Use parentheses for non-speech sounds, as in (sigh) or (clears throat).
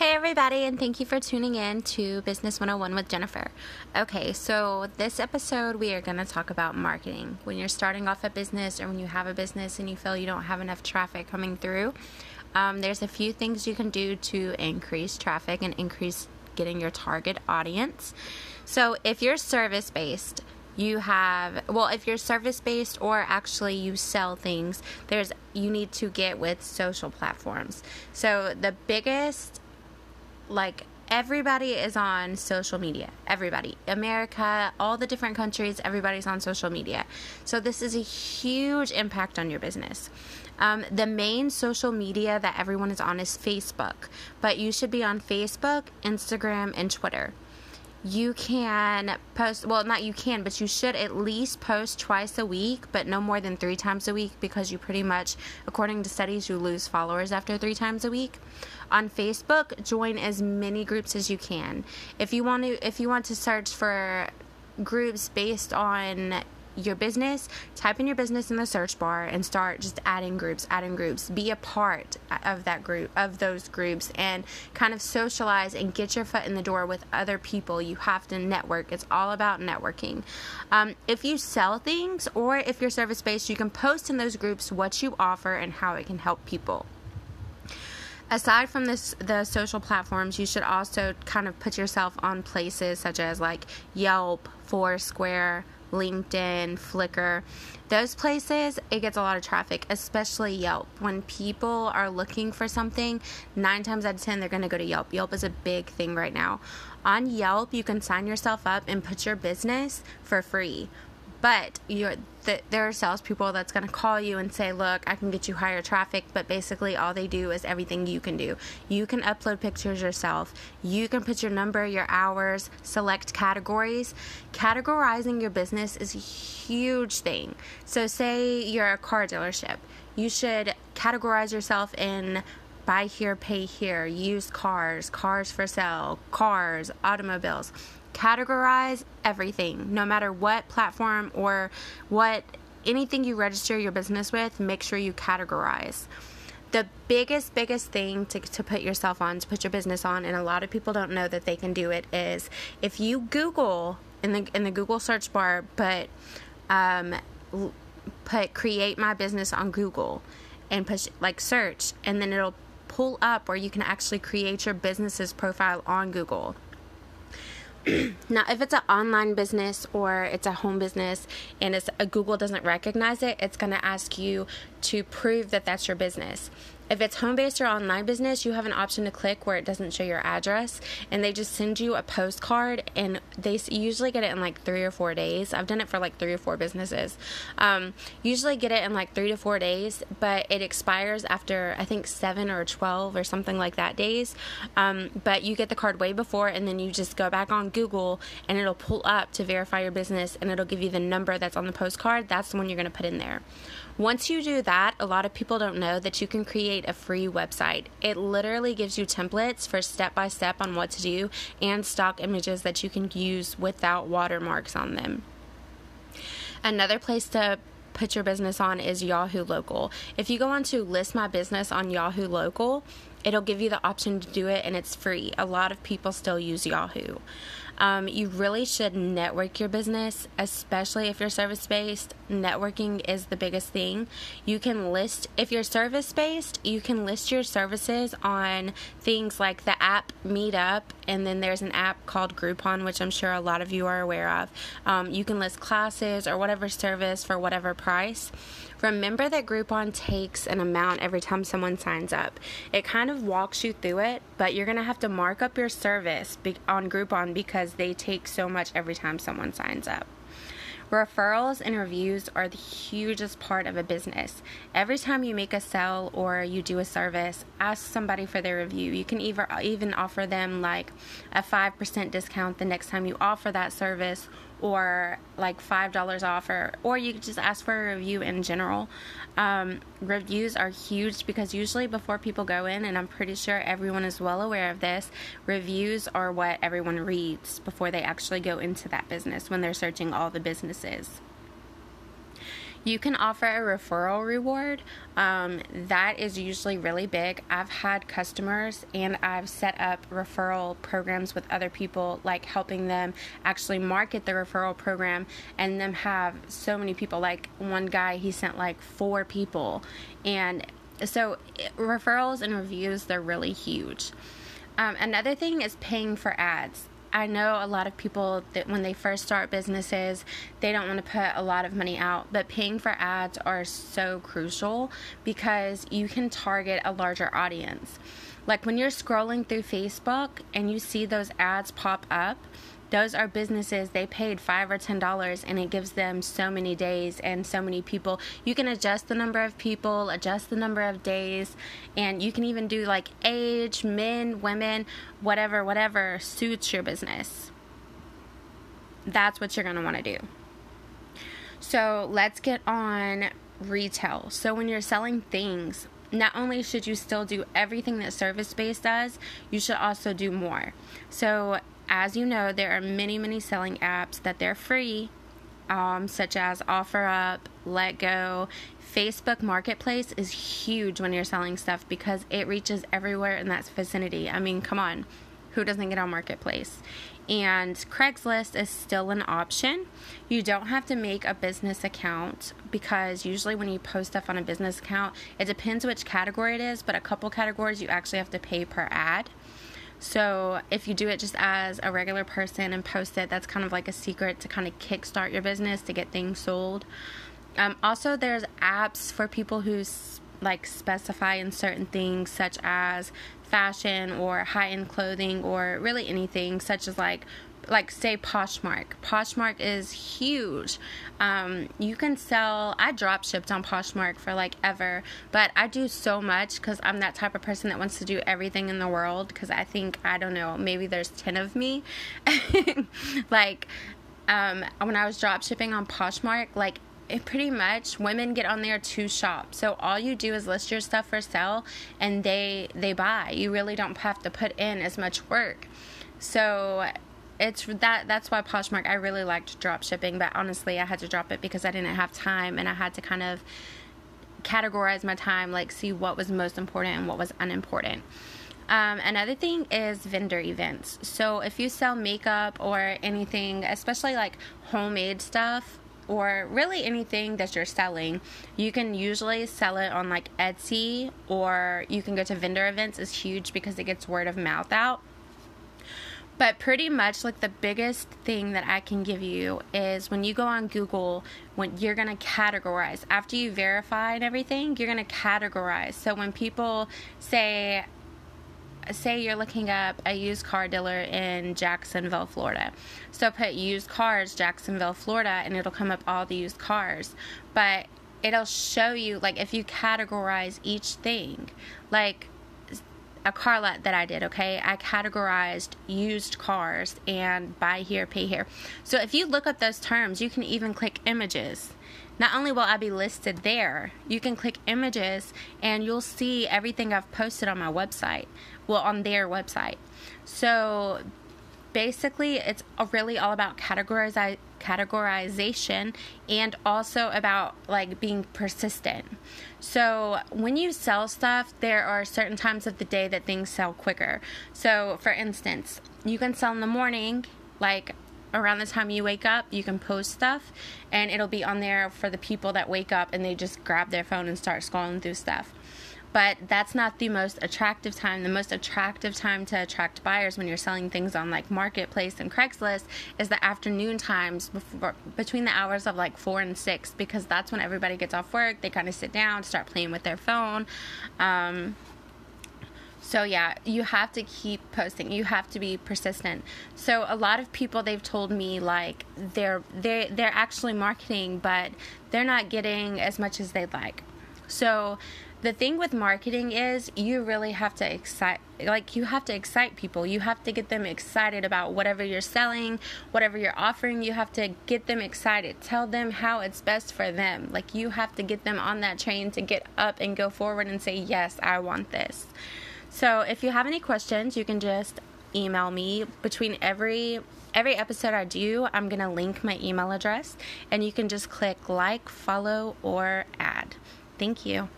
Hey, everybody, and thank you for tuning in to Business 101 with Jennifer. Okay, so this episode we are going to talk about marketing. When you're starting off a business or when you have a business and you feel you don't have enough traffic coming through, um, there's a few things you can do to increase traffic and increase getting your target audience. So, if you're service based, you have well if you're service based or actually you sell things there's you need to get with social platforms so the biggest like everybody is on social media. Everybody. America, all the different countries, everybody's on social media. So this is a huge impact on your business. Um, the main social media that everyone is on is Facebook, but you should be on Facebook, Instagram, and Twitter you can post well not you can but you should at least post twice a week but no more than three times a week because you pretty much according to studies you lose followers after three times a week. On facebook join as many groups as you can. If you want to if you want to search for groups based on your business, type in your business in the search bar and start just adding groups, adding groups. Be a part of that group, of those groups, and kind of socialize and get your foot in the door with other people. You have to network. It's all about networking. Um, if you sell things or if you're service based, you can post in those groups what you offer and how it can help people aside from this the social platforms you should also kind of put yourself on places such as like yelp foursquare LinkedIn, Flickr, those places, it gets a lot of traffic, especially Yelp. When people are looking for something, nine times out of ten, they're going to go to Yelp. Yelp is a big thing right now. On Yelp, you can sign yourself up and put your business for free but you're th- there are salespeople that's going to call you and say, "Look, I can get you higher traffic," but basically all they do is everything you can do. You can upload pictures yourself. You can put your number, your hours, select categories. Categorizing your business is a huge thing. So, say you're a car dealership, you should categorize yourself in buy here, pay here, used cars, cars for sale, cars, automobiles categorize everything, no matter what platform or what anything you register your business with, make sure you categorize. The biggest, biggest thing to, to put yourself on, to put your business on, and a lot of people don't know that they can do it, is if you Google in the in the Google search bar, but um, put create my business on Google and push like search, and then it'll pull up where you can actually create your business's profile on Google. (clears throat) now, if it's an online business or it's a home business and it's a Google doesn't recognize it, it's going to ask you to prove that that's your business. If it's home based or online business, you have an option to click where it doesn't show your address and they just send you a postcard and they usually get it in like three or four days. I've done it for like three or four businesses. Um, usually get it in like three to four days, but it expires after I think seven or 12 or something like that days. Um, but you get the card way before and then you just go back on Google and it'll pull up to verify your business and it'll give you the number that's on the postcard. That's the one you're going to put in there. Once you do that, a lot of people don't know that you can create a free website. It literally gives you templates for step by step on what to do and stock images that you can use without watermarks on them. Another place to put your business on is Yahoo Local. If you go on to list my business on Yahoo Local, it'll give you the option to do it and it's free. A lot of people still use Yahoo. Um, you really should network your business, especially if you're service based. Networking is the biggest thing. You can list, if you're service based, you can list your services on things like the app Meetup, and then there's an app called Groupon, which I'm sure a lot of you are aware of. Um, you can list classes or whatever service for whatever price. Remember that Groupon takes an amount every time someone signs up. It kind of walks you through it, but you're going to have to mark up your service on Groupon because they take so much every time someone signs up. Referrals and reviews are the hugest part of a business. Every time you make a sale or you do a service, ask somebody for their review. You can either even offer them like a 5% discount the next time you offer that service or like five dollars off or or you could just ask for a review in general. Um, reviews are huge because usually before people go in and i'm pretty sure everyone is well aware of this reviews are what everyone reads before they actually go into that business when they're searching all the businesses You can offer a referral reward. Um, that is usually really big. I've had customers and I've set up referral programs with other people, like helping them actually market the referral program and them have so many people. Like one guy, he sent like four people. And so referrals and reviews, they're really huge. Um, another thing is paying for ads. I know a lot of people that when they first start businesses, they don't want to put a lot of money out, but paying for ads are so crucial because you can target a larger audience. Like when you're scrolling through Facebook and you see those ads pop up, those are businesses they paid five or ten dollars and it gives them so many days and so many people. You can adjust the number of people adjust the number of days and you can even do like age men women whatever whatever suits your business. That's what you're going to want to do. So let's get on retail. So when you're selling things not only should you still do everything that service based does, you should also do more. So, as you know, there are many, many selling apps that they're free, um, such as OfferUp, LetGo. Facebook Marketplace is huge when you're selling stuff because it reaches everywhere in that vicinity. I mean, come on, who doesn't get on Marketplace? And Craigslist is still an option. You don't have to make a business account because usually when you post stuff on a business account, it depends which category it is, but a couple categories you actually have to pay per ad. So if you do it just as a regular person and post it, that's kind of like a secret to kind of kickstart your business to get things sold. Um, also, there's apps for people who like specify in certain things, such as fashion or high-end clothing or really anything, such as like like say Poshmark. Poshmark is huge. Um, you can sell. I drop shipped on Poshmark for like ever, but I do so much because I'm that type of person that wants to do everything in the world. Because I think I don't know, maybe there's ten of me. (laughs) like um, when I was drop shipping on Poshmark, like it pretty much women get on there to shop. So all you do is list your stuff for sale and they they buy. You really don't have to put in as much work. So it's that that's why Poshmark I really liked drop shipping, but honestly I had to drop it because I didn't have time and I had to kind of categorize my time, like see what was most important and what was unimportant. Um, another thing is vendor events. So if you sell makeup or anything, especially like homemade stuff, or really anything that you're selling, you can usually sell it on like Etsy or you can go to vendor events is huge because it gets word of mouth out. But pretty much like the biggest thing that I can give you is when you go on Google, when you're going to categorize after you verify and everything, you're going to categorize. So when people say say you're looking up a used car dealer in Jacksonville, Florida. So put used cars Jacksonville, Florida and it'll come up all the used cars. But it'll show you like if you categorize each thing. Like a car lot that I did, okay? I categorized used cars and buy here, pay here. So if you look up those terms, you can even click images. Not only will I be listed there, you can click images and you'll see everything I've posted on my website. Well, on their website. So basically, it's really all about categorize, categorization and also about like being persistent. So, when you sell stuff, there are certain times of the day that things sell quicker. So, for instance, you can sell in the morning, like around the time you wake up, you can post stuff and it'll be on there for the people that wake up and they just grab their phone and start scrolling through stuff but that's not the most attractive time. The most attractive time to attract buyers when you're selling things on like Marketplace and Craigslist is the afternoon times before between the hours of like 4 and 6 because that's when everybody gets off work, they kind of sit down, start playing with their phone. Um, so yeah, you have to keep posting. You have to be persistent. So a lot of people they've told me like they're they they're actually marketing, but they're not getting as much as they'd like. So the thing with marketing is you really have to excite like you have to excite people you have to get them excited about whatever you're selling whatever you're offering you have to get them excited tell them how it's best for them like you have to get them on that train to get up and go forward and say yes i want this so if you have any questions you can just email me. Between every every episode I do, I'm going to link my email address and you can just click like, follow or add. Thank you.